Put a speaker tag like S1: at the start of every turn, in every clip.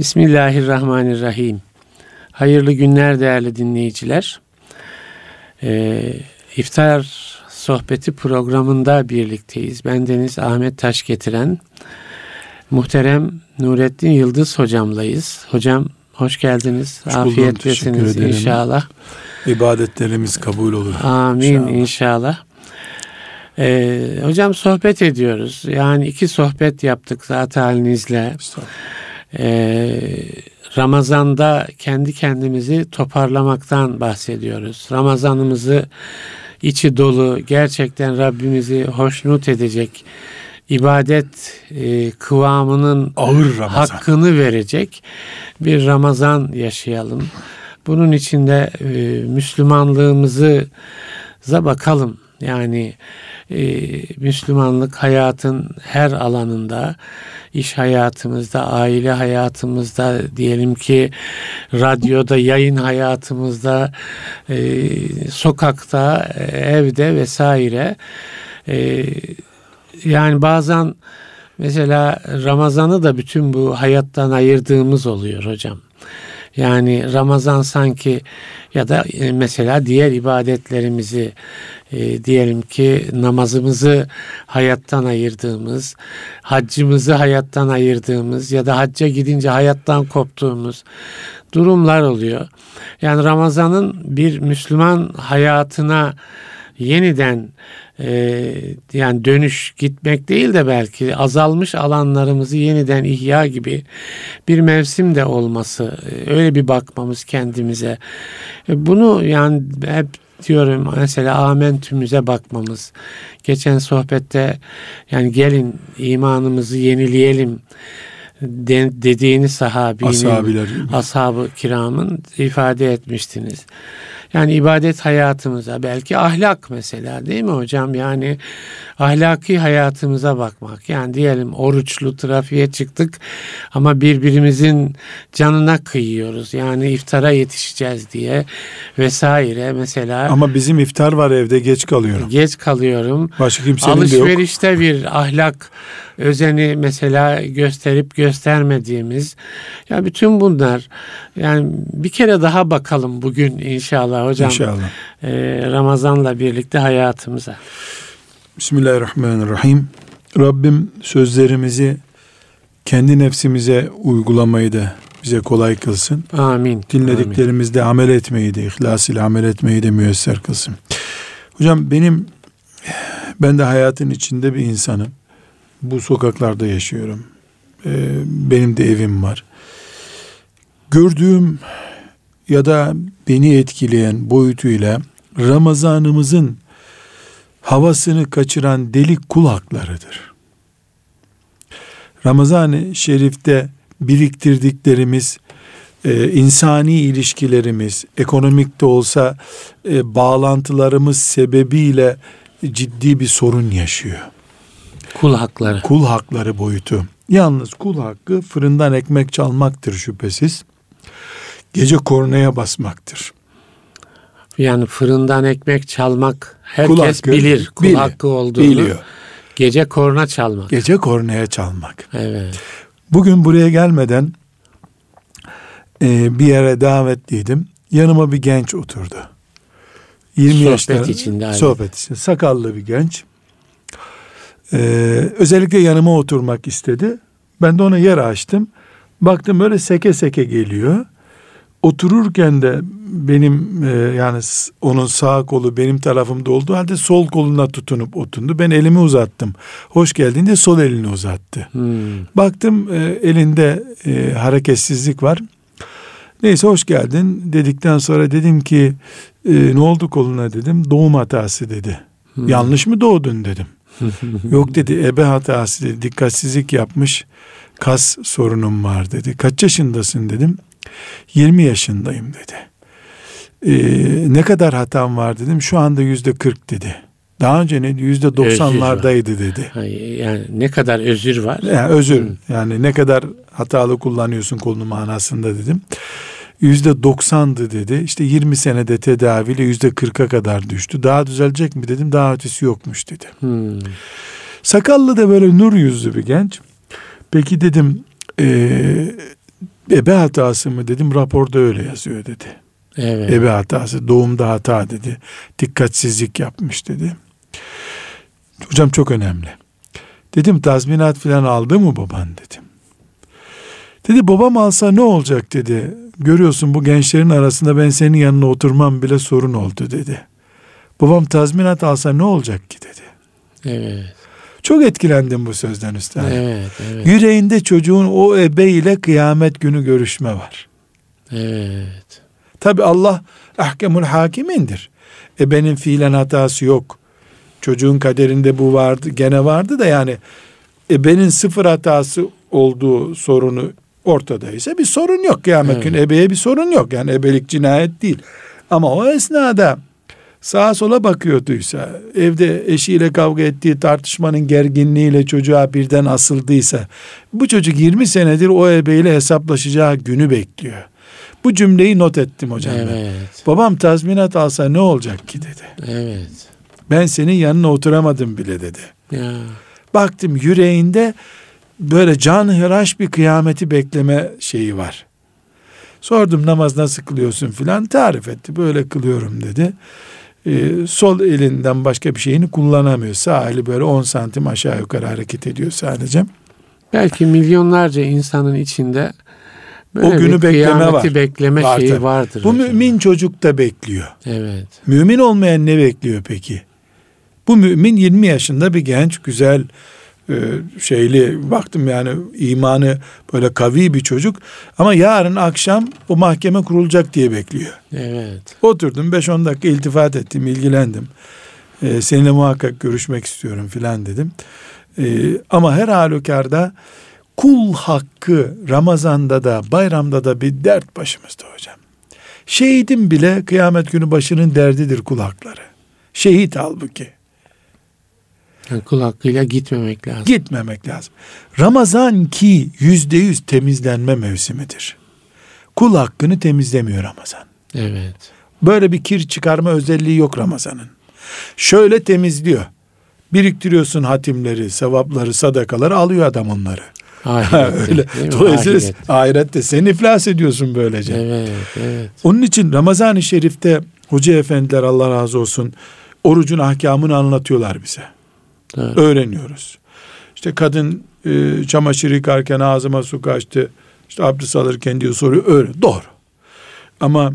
S1: Bismillahirrahmanirrahim. Hayırlı günler değerli dinleyiciler. Ee, İftar sohbeti programında birlikteyiz. Ben Deniz Ahmet Taş getiren muhterem Nurettin Yıldız hocamlayız. Hocam hoş geldiniz.
S2: Hoş
S1: Afiyetlesiniz inşallah.
S2: İbadetlerimiz kabul olur.
S1: Amin inşallah. inşallah. Ee, hocam sohbet ediyoruz. Yani iki sohbet yaptık zaten halinizle. Ee, Ramazan'da kendi kendimizi toparlamaktan bahsediyoruz. Ramazanımızı içi dolu, gerçekten Rabbimizi hoşnut edecek, ibadet e, kıvamının
S2: ağır Ramazan.
S1: hakkını verecek bir Ramazan yaşayalım. Bunun içinde e, Müslümanlığımızı bakalım. Yani e, Müslümanlık hayatın her alanında, iş hayatımızda, aile hayatımızda, diyelim ki radyoda, yayın hayatımızda, e, sokakta, evde vesaire. E, yani bazen mesela Ramazan'ı da bütün bu hayattan ayırdığımız oluyor hocam. Yani Ramazan sanki ya da e, mesela diğer ibadetlerimizi e, diyelim ki namazımızı hayattan ayırdığımız, haccımızı hayattan ayırdığımız ya da hacca gidince hayattan koptuğumuz durumlar oluyor. Yani Ramazan'ın bir Müslüman hayatına yeniden e, yani dönüş gitmek değil de belki azalmış alanlarımızı yeniden ihya gibi bir mevsim de olması e, öyle bir bakmamız kendimize e, bunu yani hep diyorum. Mesela amentümüze bakmamız. Geçen sohbette yani gelin imanımızı yenileyelim de, dediğini sahabinin ashab-ı kiramın ifade etmiştiniz. Yani ibadet hayatımıza belki ahlak mesela değil mi hocam? Yani ahlaki hayatımıza bakmak. Yani diyelim oruçlu trafiğe çıktık ama birbirimizin canına kıyıyoruz. Yani iftara yetişeceğiz diye vesaire mesela.
S2: Ama bizim iftar var evde geç kalıyorum.
S1: Geç kalıyorum.
S2: Başka kimsenin
S1: Alışverişte de yok. bir ahlak özeni mesela gösterip göstermediğimiz ya bütün bunlar yani bir kere daha bakalım bugün inşallah hocam.
S2: İnşallah.
S1: E, Ramazan'la birlikte hayatımıza.
S2: Bismillahirrahmanirrahim. Rabbim sözlerimizi kendi nefsimize uygulamayı da bize kolay kılsın.
S1: Amin.
S2: Dinlediklerimizde Amin. amel etmeyi de, ihlas ile amel etmeyi de müyesser kılsın. Hocam benim, ben de hayatın içinde bir insanım. Bu sokaklarda yaşıyorum. Ee, benim de evim var. Gördüğüm ya da beni etkileyen boyutuyla Ramazanımızın havasını kaçıran delik kul haklarıdır. Ramazan-ı Şerif'te biriktirdiklerimiz, e, insani ilişkilerimiz, ekonomik de olsa e, bağlantılarımız sebebiyle ciddi bir sorun yaşıyor.
S1: Kul hakları.
S2: Kul hakları boyutu. Yalnız kul hakkı fırından ekmek çalmaktır şüphesiz. Gece kornaya basmaktır.
S1: Yani fırından ekmek çalmak herkes kul hakkı, bilir kul bilir, hakkı olduğunu. Biliyor. Gece korna çalmak.
S2: Gece kornaya çalmak.
S1: Evet.
S2: Bugün buraya gelmeden e, bir yere davetliydim. Yanıma bir genç oturdu.
S1: 20 sohbet yaşlarında. içinde.
S2: Sohbet içinde. Sakallı bir genç. Ee, özellikle yanıma oturmak istedi. Ben de ona yer açtım. Baktım böyle seke seke geliyor otururken de benim e, yani onun sağ kolu benim tarafımda olduğu halde sol koluna tutunup oturdu. Ben elimi uzattım. Hoş geldin de sol elini uzattı. Hmm. Baktım e, elinde e, hareketsizlik var. Neyse hoş geldin dedikten sonra dedim ki e, ne oldu koluna dedim. Doğum hatası dedi. Hmm. Yanlış mı doğdun dedim. Yok dedi ebe hatası dedi. Dikkatsizlik yapmış. Kas sorunum var dedi. Kaç yaşındasın dedim. 20 yaşındayım dedi. Ee, ne kadar hatam var dedim. Şu anda yüzde 40 dedi. Daha önce ne yüzde doksanlardaydı dedi.
S1: Yani ne kadar özür var?
S2: Yani özür. Hı. Yani ne kadar hatalı kullanıyorsun kolunu manasında dedim. Yüzde doksandı dedi. İşte 20 senede tedaviyle yüzde kırka kadar düştü. Daha düzelecek mi dedim. Daha ötesi yokmuş dedi. Hmm. Sakallı da böyle nur yüzlü bir genç. Peki dedim e, Ebe hatası mı dedim raporda öyle yazıyor dedi.
S1: Evet.
S2: Ebe hatası doğumda hata dedi. Dikkatsizlik yapmış dedi. Hocam çok önemli. Dedim tazminat falan aldı mı baban dedim. Dedi babam alsa ne olacak dedi. Görüyorsun bu gençlerin arasında ben senin yanına oturmam bile sorun oldu dedi. Babam tazminat alsa ne olacak ki dedi.
S1: Evet.
S2: Çok etkilendim bu sözden üstad.
S1: Evet. Evet.
S2: Yüreğinde çocuğun o ebe ile kıyamet günü görüşme var.
S1: Evet.
S2: Tabi Allah ahkemul hakimindir. Ebenin fiilen hatası yok. Çocuğun kaderinde bu vardı, gene vardı da yani ebenin sıfır hatası olduğu sorunu ortadaysa bir sorun yok. Kıyamet
S1: Evet.
S2: günü ebeye bir sorun yok. Yani ebelik cinayet değil. Ama o esnada sağa sola bakıyorduysa, evde eşiyle kavga ettiği tartışmanın gerginliğiyle çocuğa birden asıldıysa, bu çocuk 20 senedir o ebeyle hesaplaşacağı günü bekliyor. Bu cümleyi not ettim hocam. ben.
S1: Evet.
S2: Babam tazminat alsa ne olacak ki dedi.
S1: Evet.
S2: Ben senin yanına oturamadım bile dedi.
S1: Ya.
S2: Baktım yüreğinde böyle canhıraş bir kıyameti bekleme şeyi var. Sordum namaz nasıl kılıyorsun filan tarif etti. Böyle kılıyorum dedi. Ee, sol elinden başka bir şeyini kullanamıyor. Sağ eli böyle 10 santim aşağı yukarı hareket ediyor sadece.
S1: Belki milyonlarca insanın içinde böyle
S2: O günü bekleme var.
S1: bekleme
S2: Var
S1: şeyi
S2: tabii.
S1: vardır.
S2: Bu
S1: hocam.
S2: mümin çocuk da bekliyor.
S1: Evet.
S2: Mümin olmayan ne bekliyor peki? Bu mümin 20 yaşında bir genç, güzel, e, şeyli, baktım yani imanı böyle kavi bir çocuk. Ama yarın akşam o mahkeme kurulacak diye bekliyor.
S1: Evet.
S2: Oturdum 5-10 dakika iltifat ettim, ilgilendim. E, seninle muhakkak görüşmek istiyorum filan dedim. E, ama her halükarda kul hakkı Ramazan'da da bayramda da bir dert başımızda hocam. Şehidin bile kıyamet günü başının derdidir kul hakları. Şehit halbuki.
S1: Yani kul hakkıyla gitmemek lazım.
S2: Gitmemek lazım. Ramazan ki yüzde yüz temizlenme mevsimidir. Kul hakkını temizlemiyor Ramazan.
S1: Evet.
S2: Böyle bir kir çıkarma özelliği yok Ramazan'ın. Şöyle temizliyor. Biriktiriyorsun hatimleri, sevapları, sadakaları alıyor adam onları.
S1: Ahirette,
S2: Öyle. Dolayısıyla
S1: Ahirette.
S2: ahirette sen iflas ediyorsun böylece.
S1: Evet, evet.
S2: Onun için Ramazan-ı Şerif'te hoca efendiler Allah razı olsun orucun ahkamını anlatıyorlar bize.
S1: Doğru.
S2: Öğreniyoruz. İşte kadın e, çamaşır yıkarken ağzıma su kaçtı. İşte abdest alırken diyor soruyor. Öyle. Doğru. Ama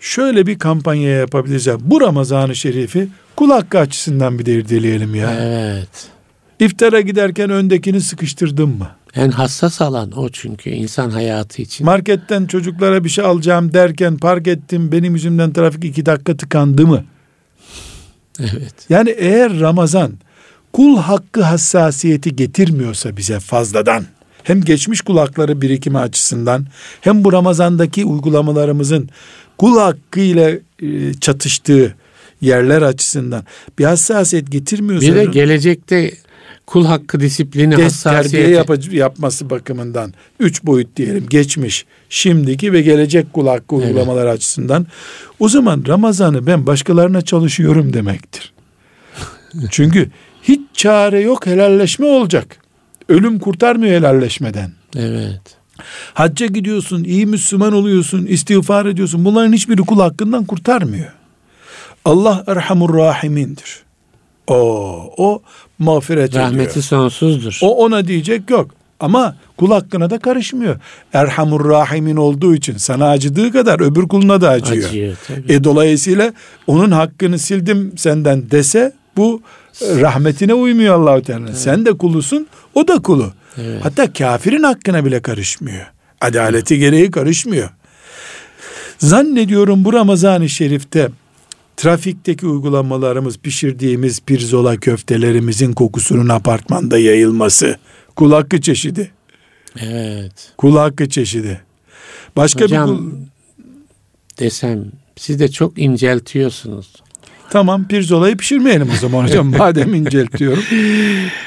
S2: şöyle bir kampanya yapabiliriz. ya. Bu Ramazan-ı Şerif'i kul hakkı açısından bir de irdeleyelim ya.
S1: Evet.
S2: İftara giderken öndekini sıkıştırdın mı?
S1: En hassas alan o çünkü insan hayatı için.
S2: Marketten çocuklara bir şey alacağım derken park ettim benim yüzümden trafik iki dakika tıkandı mı?
S1: Evet.
S2: Yani eğer Ramazan kul hakkı hassasiyeti getirmiyorsa bize fazladan hem geçmiş kul hakları birikimi açısından hem bu Ramazan'daki uygulamalarımızın kul hakkı ile e, çatıştığı yerler açısından bir hassasiyet getirmiyorsa
S1: Bir de gelecekte kul hakkı disiplini,
S2: terbiye
S1: hassasiyeti.
S2: yapıcı- yapması bakımından üç boyut diyelim geçmiş, şimdiki ve gelecek kul hakkı
S1: Evet.
S2: uygulamaları açısından o zaman Ramazan'ı ben başkalarına çalışıyorum demektir. Çünkü hiç çare yok helalleşme olacak. Ölüm kurtarmıyor helalleşmeden.
S1: Evet.
S2: Hacca gidiyorsun, iyi Müslüman oluyorsun, istiğfar ediyorsun. Bunların hiçbiri kul hakkından kurtarmıyor. Allah Erhamur Rahimindir. O, o mağfiret ediyor.
S1: Rahmeti sonsuzdur.
S2: O ona diyecek yok. Ama kul hakkına da karışmıyor. Erhamur Rahimin olduğu için sana acıdığı kadar öbür kuluna da acıyor.
S1: Acıyor tabii.
S2: E dolayısıyla onun hakkını sildim senden dese bu rahmetine uymuyor Allahu Teala. Sen de kulusun, o da kulu.
S1: Evet.
S2: Hatta kafirin hakkına bile karışmıyor. Adaleti gereği karışmıyor. Zannediyorum bu Ramazan-ı Şerif'te trafikteki uygulamalarımız, pişirdiğimiz pirzola köftelerimizin kokusunun apartmanda yayılması kul hakkı çeşidi.
S1: Evet.
S2: Kul hakkı çeşidi. Başka
S1: Hocam
S2: bir kul...
S1: desem siz de çok inceltiyorsunuz.
S2: Tamam pirzolayı pişirmeyelim o zaman hocam madem inceltiyorum.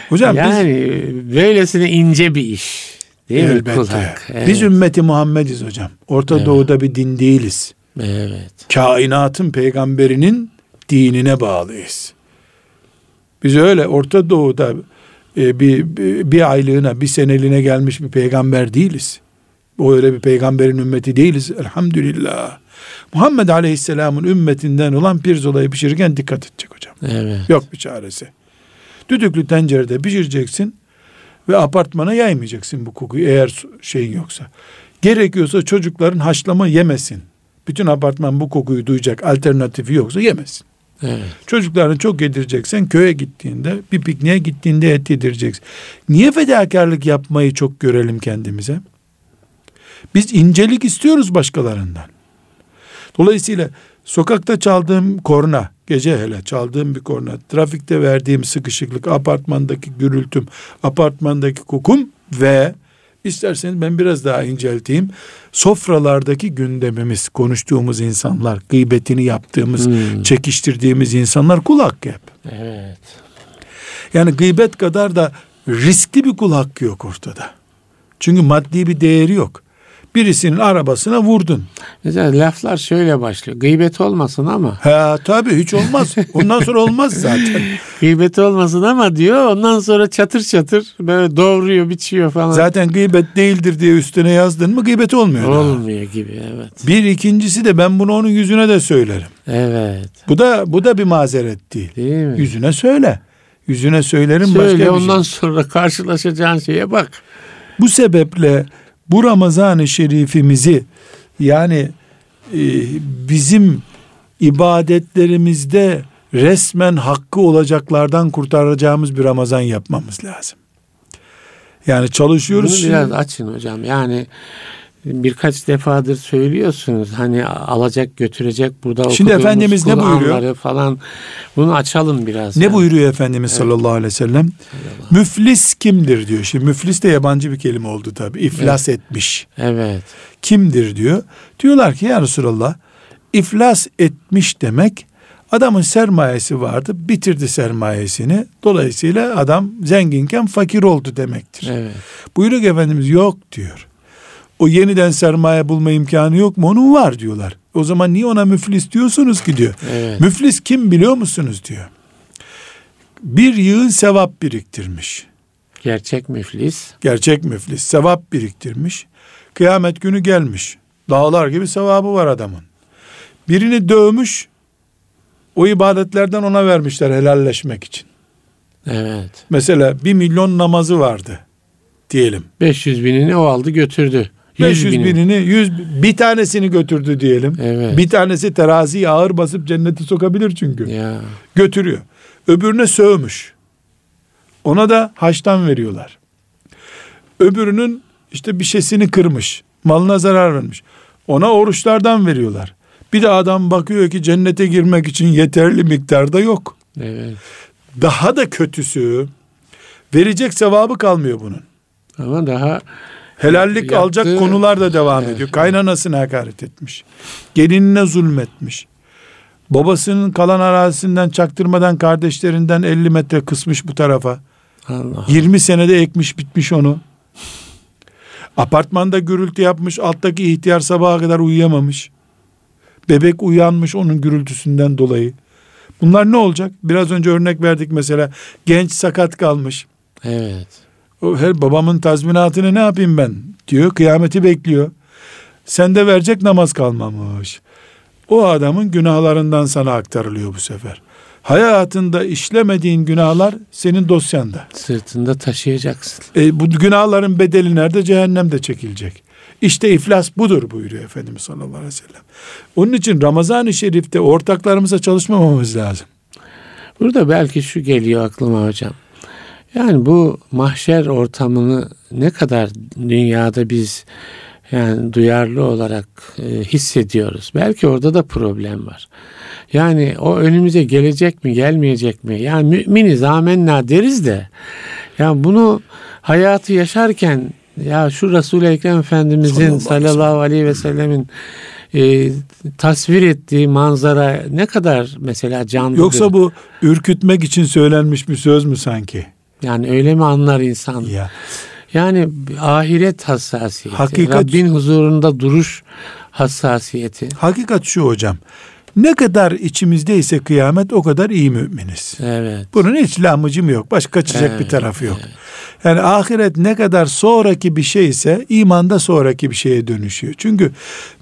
S2: Hocam biz
S1: yani böylesine ince bir iş. Değil mi
S2: elbette.
S1: kul hakkı? Evet.
S2: Biz ümmeti Muhammediz hocam. Orta
S1: Evet.
S2: Doğu'da bir din değiliz.
S1: Evet.
S2: Kainatın peygamberinin dinine bağlıyız. Biz öyle Orta Doğu'da e, bir, bir bir aylığına, bir seneliğine gelmiş bir peygamber değiliz. O öyle bir peygamberin ümmeti değiliz elhamdülillah. Muhammed Aleyhisselam'ın ümmetinden olan pirzolayı pişirirken dikkat edecek hocam.
S1: Evet.
S2: Yok bir çaresi. Düdüklü tencerede pişireceksin ve apartmana yaymayacaksın bu kokuyu eğer şeyin yoksa. Gerekiyorsa çocukların haşlama yemesin. Bütün apartman bu kokuyu duyacak alternatifi yoksa yemesin.
S1: Evet.
S2: Çocuklarını çok yedireceksen köye gittiğinde bir pikniğe gittiğinde et yedireceksin. Niye fedakarlık yapmayı çok görelim kendimize? Biz incelik istiyoruz başkalarından. Dolayısıyla sokakta çaldığım korna, gece hele çaldığım bir korna, trafikte verdiğim sıkışıklık, apartmandaki gürültüm, apartmandaki kokum ve isterseniz ben biraz daha incelteyim. Sofralardaki gündemimiz, konuştuğumuz insanlar, gıybetini yaptığımız,
S1: Hmm.
S2: çekiştirdiğimiz insanlar kul hakkı hep.
S1: Evet.
S2: Yani gıybet kadar da riskli bir kul hakkı yok ortada. Çünkü maddi bir değeri yok. Birisinin arabasına vurdun.
S1: Mesela laflar şöyle başlıyor. Gıybet olmasın ama.
S2: Ha tabii hiç olmaz. Ondan sonra olmaz zaten.
S1: Gıybet olmasın ama diyor. Ondan sonra çatır çatır böyle doğruyor, biçiyor falan.
S2: Zaten gıybet değildir diye üstüne yazdın mı gıybet olmuyor. daha.
S1: Olmuyor gibi evet.
S2: Bir ikincisi de ben bunu onun yüzüne de söylerim.
S1: Evet.
S2: Bu da bu da bir mazeret değil.
S1: Değil mi?
S2: Yüzüne söyle. Yüzüne söylerim
S1: Söyle
S2: başka bir
S1: ondan
S2: şey.
S1: sonra karşılaşacağın şeye bak.
S2: Bu sebeple bu Ramazan-ı Şerifimizi yani e, bizim ibadetlerimizde resmen hakkı olacaklardan kurtaracağımız bir Ramazan yapmamız lazım. Yani çalışıyoruz.
S1: Bunu biraz açın hocam. Yani birkaç defadır söylüyorsunuz. Hani alacak götürecek burada
S2: Şimdi Efendimiz ne buyuruyor?
S1: Falan. Bunu açalım biraz.
S2: Ne
S1: yani.
S2: buyuruyor Efendimiz sallallahu aleyhi ve sellem? Müflis kimdir diyor. Şimdi müflis de yabancı bir kelime oldu tabi. İflas etmiş.
S1: Evet.
S2: Kimdir diyor. Diyorlar ki ya Resulallah iflas etmiş demek adamın sermayesi vardı bitirdi sermayesini. Dolayısıyla adam zenginken fakir oldu demektir.
S1: Evet.
S2: Buyuruyor ki Efendimiz yok diyor. O yeniden sermaye bulma imkanı yok mu? Onun var diyorlar. O zaman niye ona müflis diyorsunuz ki diyor.
S1: Evet.
S2: Müflis kim biliyor musunuz diyor. Bir yığın sevap biriktirmiş.
S1: Gerçek müflis.
S2: Gerçek müflis sevap biriktirmiş. Kıyamet günü gelmiş. Dağlar gibi sevabı var adamın. Birini dövmüş. O ibadetlerden ona vermişler helalleşmek için.
S1: Evet.
S2: Mesela bir milyon namazı vardı diyelim.
S1: 500 binini o aldı götürdü. 100
S2: 500
S1: bini.
S2: binini 100 bir tanesini götürdü diyelim.
S1: Evet.
S2: Bir tanesi teraziyi ağır basıp cennete sokabilir çünkü.
S1: Ya.
S2: Götürüyor. Öbürüne sövmüş. Ona da haçtan veriyorlar. Öbürünün işte bir şeysini kırmış. Malına zarar vermiş. Ona oruçlardan veriyorlar. Bir de adam bakıyor ki cennete girmek için yeterli miktarda yok.
S1: Evet.
S2: Daha da kötüsü verecek sevabı kalmıyor bunun.
S1: Ama daha
S2: Helallik
S1: Yaptığı-
S2: alacak konular da devam
S1: Evet.
S2: ediyor. Kaynanasına hakaret etmiş. Gelinine zulmetmiş. Babasının kalan arazisinden çaktırmadan kardeşlerinden 50 metre kısmış bu tarafa.
S1: Allah.
S2: 20 senede ekmiş bitmiş onu. Apartmanda gürültü yapmış. Alttaki ihtiyar sabaha kadar uyuyamamış. Bebek uyanmış onun gürültüsünden dolayı. Bunlar ne olacak? Biraz önce örnek verdik mesela. Genç sakat kalmış.
S1: Evet.
S2: O her babamın tazminatını ne yapayım ben diyor. Kıyameti bekliyor. Sende verecek namaz kalmamış. O adamın günahlarından sana aktarılıyor bu sefer. Hayatında işlemediğin günahlar senin dosyanda.
S1: Sırtında taşıyacaksın.
S2: E, bu günahların bedeli nerede? Cehennemde çekilecek. İşte iflas budur buyuruyor Efendimiz sallallahu aleyhi ve sellem. Onun için Ramazan-ı Şerif'te ortaklarımıza çalışmamamız lazım.
S1: Burada belki şu geliyor aklıma hocam. Yani bu mahşer ortamını ne kadar dünyada biz yani duyarlı olarak e, hissediyoruz. Belki orada da problem var. Yani o önümüze gelecek mi, gelmeyecek mi? Yani müminiz, amenna deriz de. Yani bunu hayatı yaşarken ya şu Resul-i Ekrem Efendimizin
S2: Sallallahu aleyhi ve
S1: sellemin e, tasvir ettiği manzara ne kadar mesela canlı.
S2: Yoksa bu ürkütmek için söylenmiş bir söz mü sanki?
S1: Yani öyle mi anlar insan?
S2: Ya
S1: Yani ahiret hassasiyeti,
S2: Hakikat-
S1: Rabbin huzurunda duruş hassasiyeti.
S2: hakikat şu hocam. Ne kadar içimizdeyse kıyamet o kadar iyi müminiz.
S1: Evet.
S2: Bunun hiç lamıcım yok. Başka kaçacak
S1: Evet,
S2: bir tarafı yok. Yani ahiret ne kadar sonraki bir şeyse imanda sonraki bir şeye dönüşüyor. Çünkü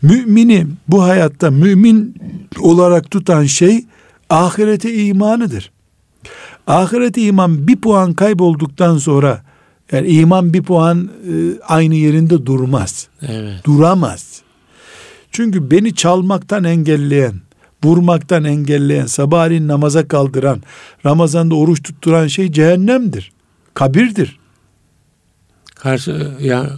S2: mümini bu hayatta mümin olarak tutan şey ahirete imanıdır. Ahirete iman bir puan kaybolduktan sonra yani iman bir puan e, aynı yerinde durmaz.
S1: Evet.
S2: Duramaz. Çünkü beni çalmaktan engelleyen, vurmaktan engelleyen, sabahleyin namaza kaldıran, Ramazan'da oruç tutturan şey cehennemdir. Kabirdir.
S1: Karşı ya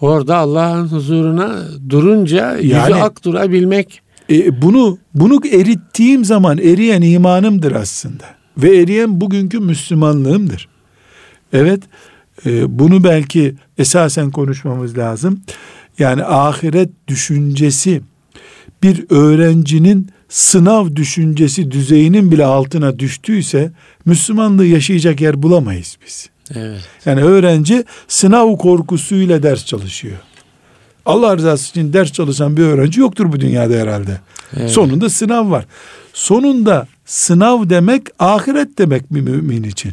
S1: orada Allah'ın huzuruna durunca yüzü
S2: Yani-
S1: ak durabilmek.
S2: E, bunu bunu erittiğim zaman eriyen imanımdır aslında. Ve eriyen bugünkü Müslümanlığımdır. Evet, e, bunu belki esasen konuşmamız lazım. Yani ahiret düşüncesi bir öğrencinin sınav düşüncesi düzeyinin bile altına düştüyse Müslümanlığı yaşayacak yer bulamayız biz.
S1: Evet.
S2: Yani öğrenci sınav korkusuyla ders çalışıyor. Allah rızası için ders çalışan bir öğrenci yoktur bu dünyada herhalde.
S1: Evet.
S2: Sonunda sınav var. Sonunda sınav demek ahiret demek bir mümin için.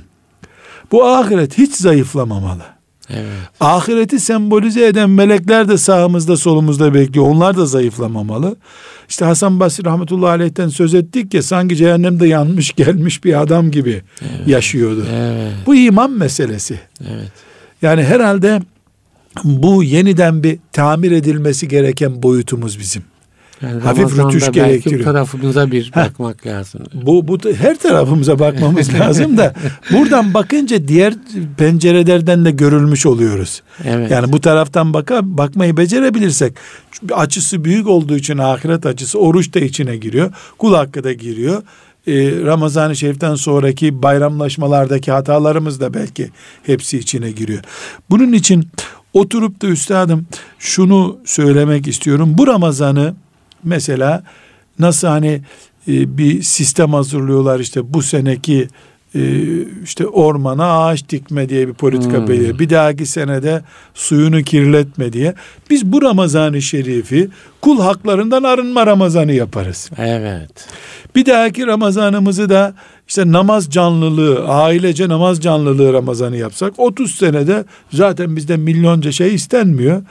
S2: Bu ahiret hiç zayıflamamalı.
S1: Evet.
S2: Ahireti sembolize eden melekler de sağımızda solumuzda bekliyor. Onlar da zayıflamamalı. İşte Hasan Basri rahmetullahi aleyh'ten söz ettik ya sanki cehennemde yanmış gelmiş bir adam gibi yaşıyordu.
S1: Evet.
S2: Bu iman meselesi.
S1: Evet.
S2: Yani herhalde bu yeniden bir tamir edilmesi gereken boyutumuz bizim.
S1: Yani
S2: Hafif
S1: belki
S2: gerektiriyor.
S1: bu tarafımıza bir bakmak lazım.
S2: Bu, bu her tarafımıza bakmamız lazım da buradan bakınca diğer pencerelerden de görülmüş oluyoruz.
S1: Evet.
S2: Yani bu taraftan baka, bakmayı becerebilirsek açısı büyük olduğu için ahiret açısı oruç da içine giriyor. Kul hakkı da giriyor. Ee, Ramazan-ı Şerif'ten sonraki bayramlaşmalardaki hatalarımız da belki hepsi içine giriyor. Bunun için oturup da üstadım şunu söylemek istiyorum. Bu Ramazan'ı mesela nasıl hani e, bir sistem hazırlıyorlar işte bu seneki e, işte ormana ağaç dikme diye bir politika
S1: Hmm.
S2: belirliyor. Bir dahaki senede suyunu kirletme diye. Biz bu Ramazan-ı Şerif'i kul haklarından arınma Ramazanı yaparız.
S1: Evet.
S2: Bir dahaki Ramazanımızı da işte namaz canlılığı, ailece namaz canlılığı Ramazanı yapsak 30 senede zaten bizden milyonca şey istenmiyor.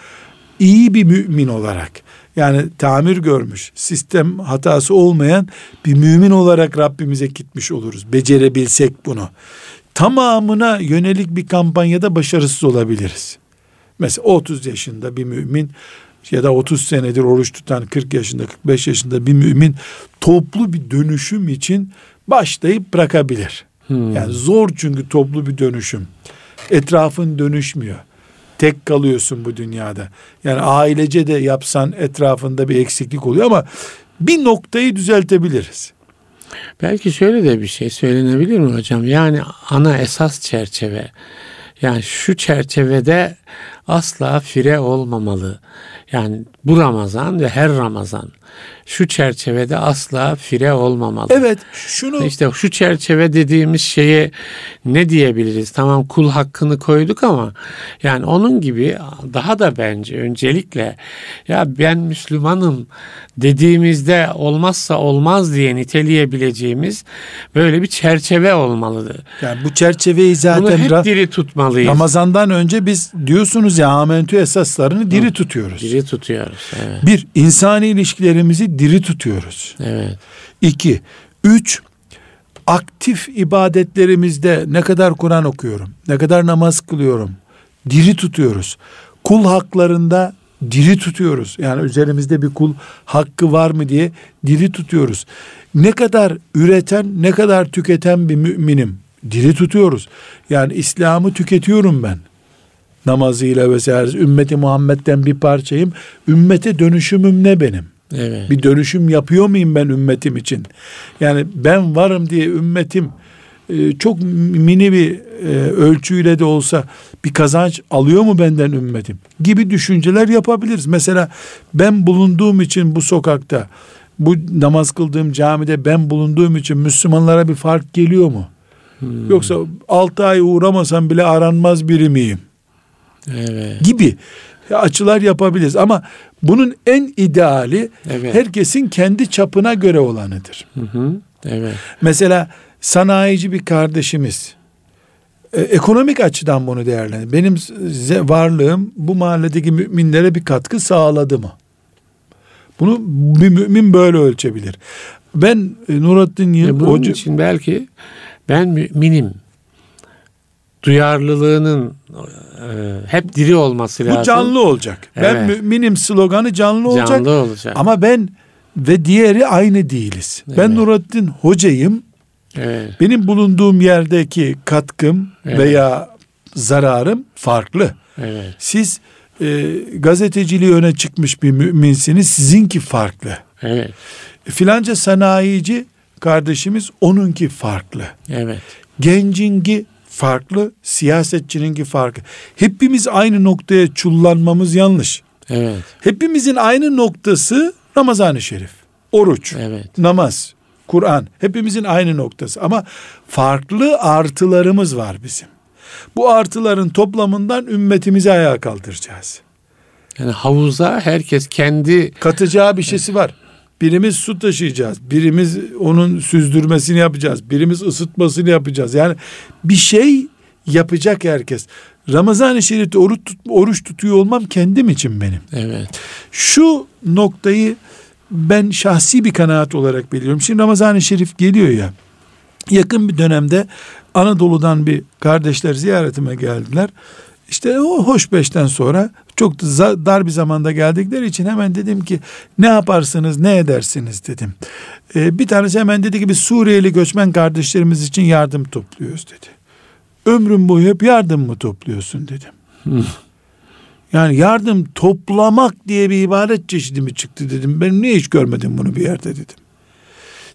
S2: İyi bir mümin olarak yani tamir görmüş, sistem hatası olmayan bir mümin olarak Rabbimize gitmiş oluruz. Becerebilsek bunu. Tamamına yönelik bir kampanyada başarısız olabiliriz. Mesela 30 yaşında bir mümin ya da 30 senedir oruç tutan 40 yaşında 45 yaşında bir mümin toplu bir dönüşüm için başlayıp bırakabilir.
S1: Hmm.
S2: Yani zor çünkü toplu bir dönüşüm. Etrafın dönüşmüyor. Tek kalıyorsun bu dünyada. Yani ailece de yapsan etrafında bir eksiklik oluyor ama bir noktayı düzeltebiliriz.
S1: Belki şöyle de bir şey söylenebilir mi hocam? Yani ana esas çerçeve. Yani şu çerçevede asla fire olmamalı. Yani bu Ramazan ve her Ramazan şu çerçevede asla fire olmamalı.
S2: Evet şunu
S1: İşte şu çerçeve dediğimiz şeye ne diyebiliriz? Tamam kul hakkını koyduk ama yani onun gibi daha da bence öncelikle ya ben Müslümanım dediğimizde olmazsa olmaz diye niteleyebileceğimiz böyle bir çerçeve olmalı.
S2: yani bu çerçeveyi
S1: Bunu
S2: zaten
S1: hep
S2: Ra-
S1: diri tutmalıyız.
S2: Ramazandan önce biz diyorsunuz ya amentü esaslarını diri tutuyoruz.
S1: Diri tutuyoruz. Evet.
S2: Bir, insani ilişkilerimizi diri tutuyoruz.
S1: Evet.
S2: İki, üç, aktif ibadetlerimizde ne kadar Kur'an okuyorum, ne kadar namaz kılıyorum, diri tutuyoruz. Kul haklarında diri tutuyoruz. Yani üzerimizde bir kul hakkı var mı diye diri tutuyoruz. Ne kadar üreten, ne kadar tüketen bir müminim. Diri tutuyoruz. Yani İslam'ı tüketiyorum ben namazıyla vesaire ümmeti Muhammed'den bir parçayım. Ümmete dönüşümüm ne benim?
S1: Evet.
S2: Bir dönüşüm yapıyor muyum ben ümmetim için? Yani ben varım diye ümmetim e, çok mini bir e, ölçüyle de olsa bir kazanç alıyor mu benden ümmetim? Gibi düşünceler yapabiliriz. Mesela ben bulunduğum için bu sokakta, bu namaz kıldığım camide ben bulunduğum için Müslümanlara bir fark geliyor mu? Yoksa altı ay uğramasam bile aranmaz biri miyim?
S1: Evet.
S2: gibi açılar yapabiliriz ama bunun en ideali
S1: Evet.
S2: herkesin kendi çapına göre olanıdır.
S1: Hı hı. Evet.
S2: Mesela sanayici bir kardeşimiz e, ekonomik açıdan bunu değerlendir. Benim varlığım bu mahalledeki müminlere bir katkı sağladı mı? Bunu bir mümin böyle ölçebilir. Ben e, Nurattin
S1: E
S2: Yıl
S1: bunun
S2: hoca,
S1: için belki ben müminim duyarlılığının e, hep diri olması lazım.
S2: bu canlı olacak. Ben
S1: Evet.
S2: müminim sloganı canlı olacak.
S1: Canlı olacak.
S2: Ama ben ve diğeri aynı değiliz. Ben
S1: Evet.
S2: Nurattin hocayım.
S1: evet.
S2: Benim bulunduğum yerdeki katkım
S1: Evet.
S2: veya zararım farklı.
S1: Evet.
S2: Siz e, gazeteciliği öne çıkmış bir müminsiniz. Sizinki farklı.
S1: Evet.
S2: Filanca sanayici kardeşimiz onunki farklı.
S1: Evet.
S2: Gencinki farklı, siyasetçininki farklı. Hepimiz aynı noktaya çullanmamız yanlış.
S1: Evet.
S2: Hepimizin aynı noktası Ramazan-ı Şerif. Oruç,
S1: Evet.
S2: namaz, Kur'an. Hepimizin aynı noktası ama farklı artılarımız var bizim. Bu artıların toplamından ümmetimizi ayağa kaldıracağız.
S1: Yani havuza herkes kendi
S2: Katacağı bir şeysi var. Birimiz su taşıyacağız. Birimiz onun süzdürmesini yapacağız. Birimiz ısıtmasını yapacağız. Yani bir şey yapacak herkes. Ramazan-ı Şerif'te oruç, tut, oruç tutuyor olmam kendim için benim.
S1: evet.
S2: Şu noktayı ben şahsi bir kanaat olarak biliyorum. Şimdi Ramazan-ı Şerif geliyor ya. Yakın bir dönemde Anadolu'dan bir kardeşler ziyaretime geldiler. İşte o Hoşbeş'ten sonra çok dar bir zamanda geldikleri için hemen dedim ki ne yaparsınız ne edersiniz dedim. Ee, bir tanesi hemen dedi ki biz Suriyeli göçmen kardeşlerimiz için yardım topluyoruz dedi. Ömrüm boyu hep yardım mı topluyorsun dedim. Yani yardım toplamak diye bir ibadet çeşidi mi çıktı dedim. Ben niye hiç görmedim bunu bir yerde dedim.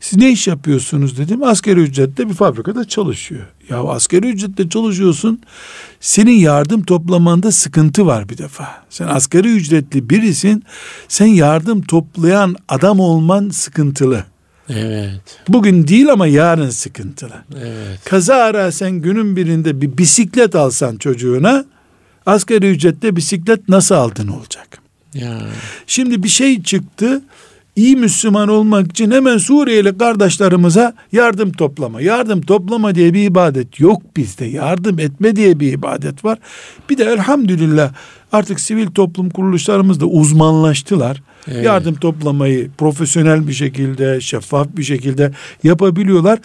S2: Siz ne iş yapıyorsunuz dedim. Asgari ücretle bir fabrikada çalışıyor. Ya asgari ücretle çalışıyorsun. Senin yardım toplamanda sıkıntı var bir defa. Sen asgari ücretli birisin. Sen yardım toplayan adam olman sıkıntılı.
S1: Evet.
S2: Bugün değil ama yarın sıkıntılı.
S1: Evet.
S2: Kazara sen günün birinde bir bisiklet alsan çocuğuna asgari ücretle bisiklet nasıl aldın olacak.
S1: Ya.
S2: Şimdi bir şey çıktı. İyi Müslüman olmak için hemen Suriyeli kardeşlerimize yardım toplama. Yardım toplama diye bir ibadet yok bizde. Yardım etme diye bir ibadet var. Bir de elhamdülillah artık sivil toplum kuruluşlarımız da uzmanlaştılar.
S1: Evet.
S2: Yardım toplamayı profesyonel bir şekilde, şeffaf bir şekilde yapabiliyorlar.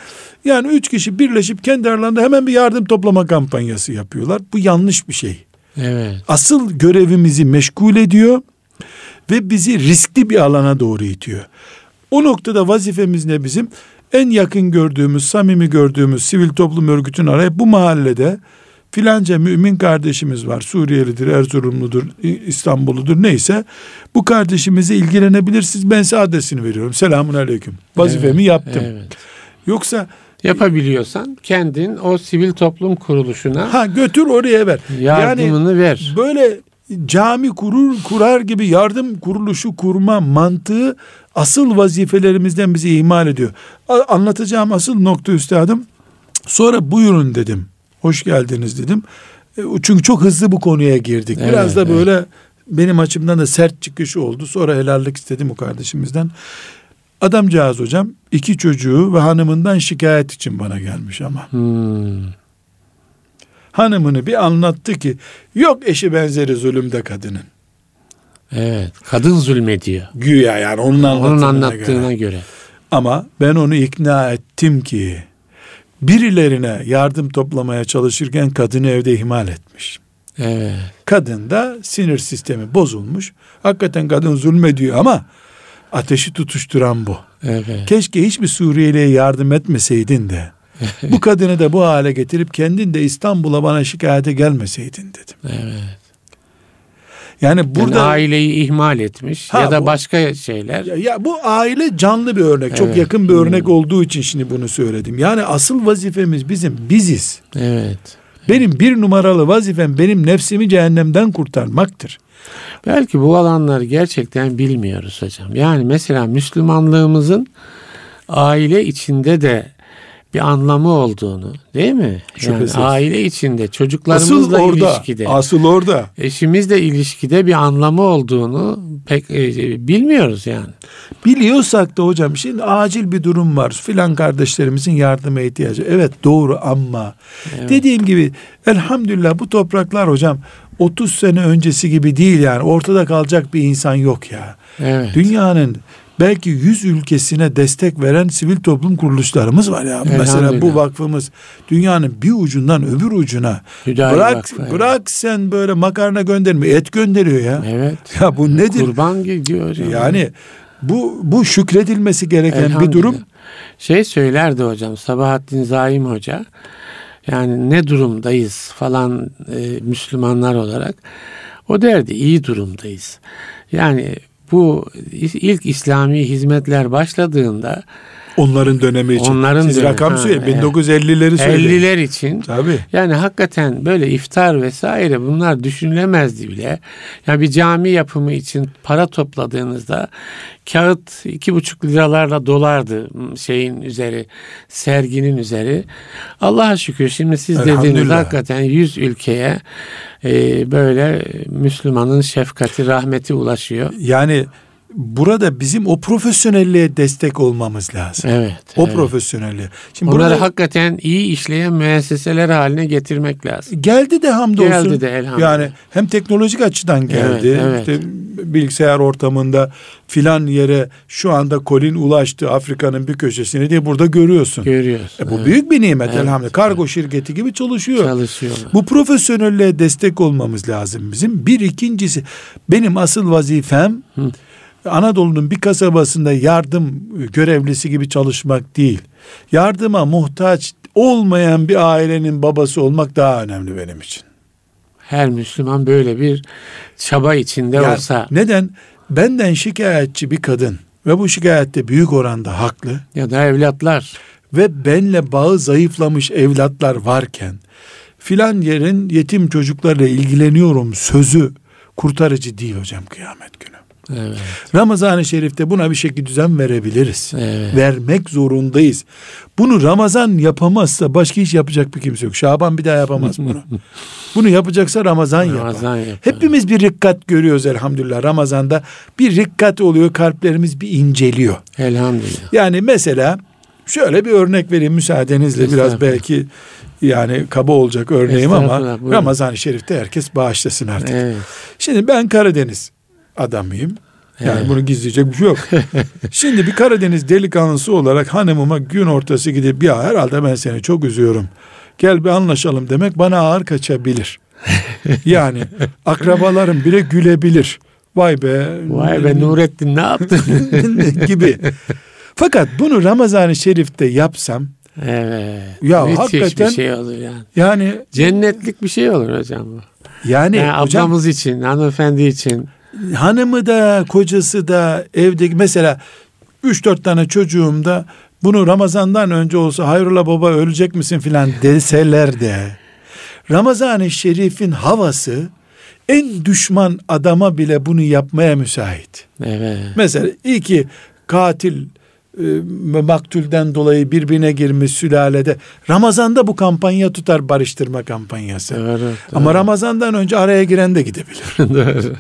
S2: Yani üç kişi birleşip kendi aralarında hemen bir yardım toplama kampanyası yapıyorlar. Bu yanlış bir şey
S1: Evet.
S2: asıl görevimizi meşgul ediyor ve bizi riskli bir alana doğru itiyor. O noktada vazifemiz ne bizim? En yakın gördüğümüz, samimi gördüğümüz sivil toplum örgütünü arayıp bu mahallede filanca mümin kardeşimiz var. Suriyelidir, Erzurumludur, İstanbulludur neyse. Bu kardeşimize ilgilenebilirsiniz. Ben size adresini veriyorum. Selamun aleyküm. Vazifemi
S1: Evet,
S2: yaptım.
S1: Evet.
S2: Yoksa
S1: Yapabiliyorsan kendin o sivil toplum kuruluşuna
S2: ha götür oraya ver.
S1: yardımını ver.
S2: Böyle cami kurur kurar gibi yardım kuruluşu kurma mantığı asıl vazifelerimizden bizi ihmal ediyor. Anlatacağım asıl nokta üstadım. Sonra buyurun dedim. Hoş geldiniz dedim. E, Çünkü çok hızlı bu konuya girdik.
S1: Evet,
S2: Biraz da
S1: evet.
S2: böyle benim açımdan da sert çıkış oldu. Sonra helallik istedim o kardeşimizden. Adamcağız hocam iki çocuğu ve hanımından şikayet için bana gelmiş ama.
S1: Hmm.
S2: Hanımını bir anlattı ki yok eşi benzeri zulümde kadının.
S1: Evet. Kadın zulmediyor.
S2: Güya yani onun anlattığına,
S1: Onun anlattığına
S2: göre.
S1: göre.
S2: Ama ben onu ikna ettim ki birilerine yardım toplamaya çalışırken kadını evde ihmal etmiş.
S1: Evet.
S2: Kadın da sinir sistemi bozulmuş. Hakikaten kadın zulmediyor ama ateşi tutuşturan bu.
S1: Evet.
S2: Keşke hiçbir Suriyeli'ye yardım etmeseydin de bu kadını da bu hale getirip kendin de İstanbul'a bana şikayete gelmeseydin dedim.
S1: Evet.
S2: Yani
S1: Burada
S2: burada
S1: aileyi ihmal etmiş
S2: Ha,
S1: ya da
S2: bu-
S1: başka şeyler.
S2: Ya, ya bu aile canlı bir örnek. Çok
S1: Evet.
S2: yakın bir örnek
S1: Hmm.
S2: olduğu için şimdi bunu söyledim. Yani asıl vazifemiz bizim biziz.
S1: Evet.
S2: Benim bir numaralı vazifem benim nefsimi cehennemden kurtarmaktır.
S1: Belki bu alanları gerçekten bilmiyoruz hocam. Yani mesela Müslümanlığımızın aile içinde de bir anlamı olduğunu değil mi?
S2: Şüphesiz.
S1: Yani aile içinde
S2: Asıl
S1: çocuklarımızla
S2: orada.
S1: ilişkide
S2: Asıl orada.
S1: eşimizle ilişkide bir anlamı olduğunu pek e, bilmiyoruz yani.
S2: Biliyorsak da hocam şimdi acil bir durum var. Filan kardeşlerimizin yardıma ihtiyacı. Evet doğru ama
S1: Evet.
S2: dediğim gibi elhamdülillah bu topraklar hocam 30 sene öncesi gibi değil yani. Ortada kalacak bir insan yok ya.
S1: Evet.
S2: Dünyanın belki 100 ülkesine destek veren sivil toplum kuruluşlarımız var ya. Mesela bu vakfımız dünyanın bir ucundan öbür ucuna.
S1: Hüdayi
S2: bırak
S1: Vakfı, evet.
S2: bırak sen böyle makarna gönderme et gönderiyor ya.
S1: Evet.
S2: Ya bu nedir?
S1: Kurban gidiyor.
S2: Yani bu bu şükredilmesi gereken bir durum.
S1: Şey söylerdi hocam Sabahattin Zaim Hoca. Yani ne durumdayız falan e, Müslümanlar olarak. O derdi iyi durumdayız. Yani bu ilk İslami hizmetler başladığında
S2: Onların dönemi için.
S1: Onların
S2: Siz
S1: dönemi,
S2: rakam
S1: ha,
S2: söyleyin.
S1: evet.
S2: 1950'leri söyleyin.
S1: 50'ler için
S2: Tabii.
S1: yani hakikaten böyle iftar vesaire bunlar düşünülemezdi bile. Yani bir cami yapımı için para topladığınızda kağıt iki buçuk liralarla dolardı şeyin üzeri, serginin üzeri. Allah'a şükür şimdi siz dediğiniz hakikaten 100 ülkeye e, böyle Müslümanın şefkati, rahmeti ulaşıyor.
S2: Yani burada bizim o profesyonelliğe destek olmamız lazım.
S1: Evet.
S2: O
S1: evet.
S2: profesyonelliğe. Şimdi
S1: Onları
S2: burada
S1: hakikaten iyi işleyen müesseseler haline getirmek lazım.
S2: geldi de hamdolsun.
S1: Geldi de elhamdülillah.
S2: Yani hem teknolojik açıdan geldi.
S1: Evet, evet.
S2: İşte bilgisayar ortamında filan yere şu anda kolin ulaştı Afrika'nın bir köşesine diye burada görüyorsun.
S1: Görüyoruz.
S2: E bu
S1: evet.
S2: büyük bir nimet
S1: Evet,
S2: elhamdülillah. Kargo şirketi gibi çalışıyor.
S1: çalışıyorlar.
S2: Bu profesyonelliğe destek olmamız lazım bizim. Bir ikincisi benim asıl vazifem
S1: Hı.
S2: Anadolu'nun bir kasabasında yardım görevlisi gibi çalışmak değil. Yardıma muhtaç olmayan bir ailenin babası olmak daha önemli benim için.
S1: Her Müslüman böyle bir çaba içinde
S2: Yani
S1: olsa
S2: Neden? Benden şikayetçi bir kadın ve bu şikayette büyük oranda haklı
S1: ya da evlatlar
S2: ve benle bağı zayıflamış evlatlar varken filan yerin yetim çocuklarla ilgileniyorum sözü kurtarıcı değil hocam kıyamet günü.
S1: Evet,
S2: Ramazan-ı Şerif'te buna bir şekilde düzen verebiliriz.
S1: evet.
S2: Vermek zorundayız. Bunu Ramazan yapamazsa başka iş yapacak bir kimse yok. Şaban bir daha yapamaz bunu. bunu yapacaksa Ramazan.
S1: Ramazan yapar.
S2: Hepimiz bir rikkat görüyoruz elhamdülillah Ramazan'da. Bir rikkat oluyor kalplerimiz bir inceliyor.
S1: Elhamdülillah.
S2: Yani mesela şöyle bir örnek vereyim müsaadenizle biraz belki yani kaba olacak örneğim ama. Ramazan-ı Şerif'te herkes bağışlasın artık.
S1: Evet.
S2: Şimdi ben Karadeniz adamıyım. Yani bunu gizleyecek bir şey yok. Şimdi bir Karadeniz delikanlısı olarak hanımıma gün ortası gidip ya herhalde ben seni çok üzüyorum. Gel bir anlaşalım demek bana ağır kaçabilir. Yani akrabalarım bile gülebilir. Vay be.
S1: Vay be Nurettin ne yaptın?
S2: gibi. Fakat bunu Ramazan-ı Şerif'te yapsam
S1: evet.
S2: Ya
S1: Müthiş
S2: hakikaten-
S1: bir şey olur yani.
S2: yani
S1: Cennetlik bir şey olur hocam bu.
S2: yani,
S1: Yani
S2: hocam
S1: ablamız için, hanımefendi için.
S2: Hanımı da kocası da evdeki mesela 3-4 tane çocuğum da bunu Ramazan'dan önce olsa hayrola baba ölecek misin filan deseler de Ramazan-ı Şerif'in havası en düşman adama bile bunu yapmaya müsait.
S1: Evet.
S2: Mesela iki katil e, maktulden dolayı birbirine girmiş sülalede Ramazan'da bu kampanya tutar barıştırma kampanyası.
S1: Doğru.
S2: Ama Ramazan'dan önce araya giren de gidebilir.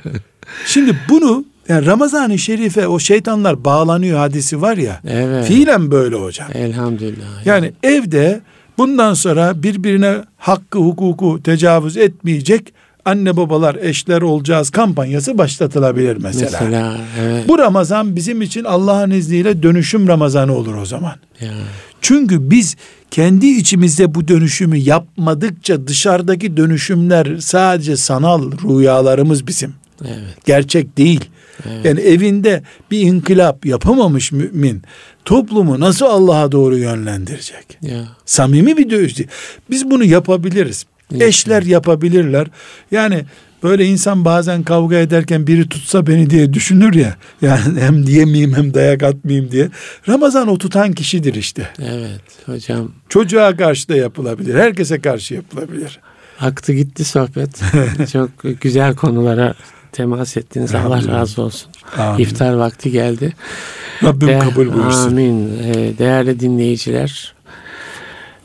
S2: Şimdi bunu yani Ramazan-ı Şerif'e o şeytanlar bağlanıyor hadisi var ya.
S1: Evet.
S2: Fiilen böyle hocam.
S1: Elhamdülillah.
S2: Yani evde bundan sonra birbirine hakkı hukuku tecavüz etmeyecek anne babalar eşler olacağız kampanyası başlatılabilir mesela.
S1: Mesela evet.
S2: Bu Ramazan bizim için Allah'ın izniyle dönüşüm Ramazanı olur o zaman.
S1: Ya.
S2: Çünkü biz kendi içimizde bu dönüşümü yapmadıkça dışarıdaki dönüşümler sadece sanal rüyalarımız bizim.
S1: Evet.
S2: Gerçek değil.
S1: Evet.
S2: Yani evinde bir inkılap yapamamış mümin toplumu nasıl Allah'a doğru yönlendirecek?
S1: Ya.
S2: Samimi bir dövüş. değil. Biz bunu yapabiliriz.
S1: Evet.
S2: Eşler yapabilirler. Yani böyle insan bazen kavga ederken biri tutsa beni diye düşünür ya. Yani hem diyemeyeyim hem dayak atmayayım diye. Ramazan o tutan kişidir işte.
S1: Evet hocam.
S2: Çocuğa karşı da yapılabilir. Herkese karşı yapılabilir.
S1: Aktı gitti sohbet. Çok güzel konulara temas ettiniz. Allah razı olsun.
S2: Amin.
S1: İftar vakti geldi.
S2: Rabbim
S1: De-
S2: kabul buyursun.
S1: Amin. Ee, Değerli dinleyiciler,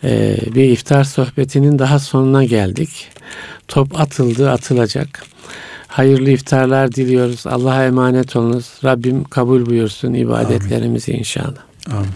S1: Ee, bir iftar sohbetinin daha sonuna geldik. Top atıldı, atılacak. Hayırlı iftarlar diliyoruz. Allah'a emanet olunuz. Rabbim kabul buyursun ibadetlerimizi inşallah.
S2: Amin.